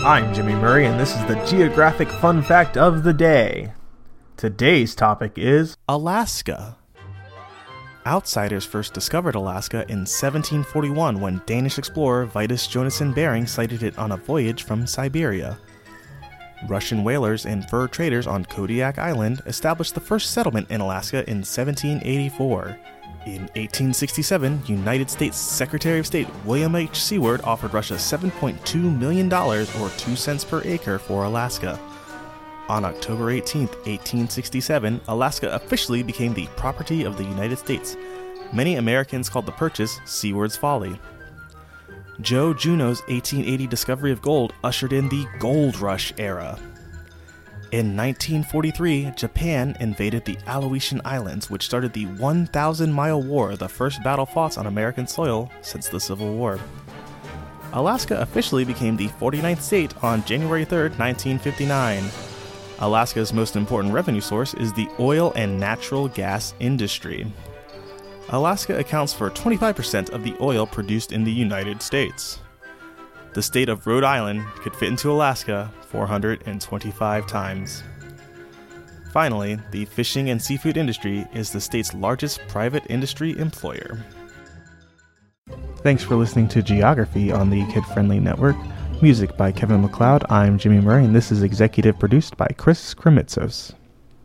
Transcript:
I'm Jimmy Murray, and this is the Geographic Fun Fact of the Day. Today's topic is Alaska. Outsiders first discovered Alaska in 1741 when Danish explorer Vitus Jonassen Bering sighted it on a voyage from Siberia. Russian whalers and fur traders on Kodiak Island established the first settlement in Alaska in 1784. In 1867, United States Secretary of State William H. Seward offered Russia $7.2 million or 2 cents per acre for Alaska. On October 18, 1867, Alaska officially became the property of the United States. Many Americans called the purchase Seward's Folly. Joe Juneau's 1880 discovery of gold ushered in the Gold Rush era. In 1943, Japan invaded the Aleutian Islands, which started the 1,000 Mile War, the first battle fought on American soil since the Civil War. Alaska officially became the 49th state on January 3, 1959. Alaska's most important revenue source is the oil and natural gas industry. Alaska accounts for 25% of the oil produced in the United States. The state of Rhode Island could fit into Alaska 425 times. Finally, the fishing and seafood industry is the state's largest private industry employer. Thanks for listening to Geography on the Kid Friendly Network. Music by Kevin MacLeod. I'm Jimmy Murray, and this is executive produced by Chris Kremitzos.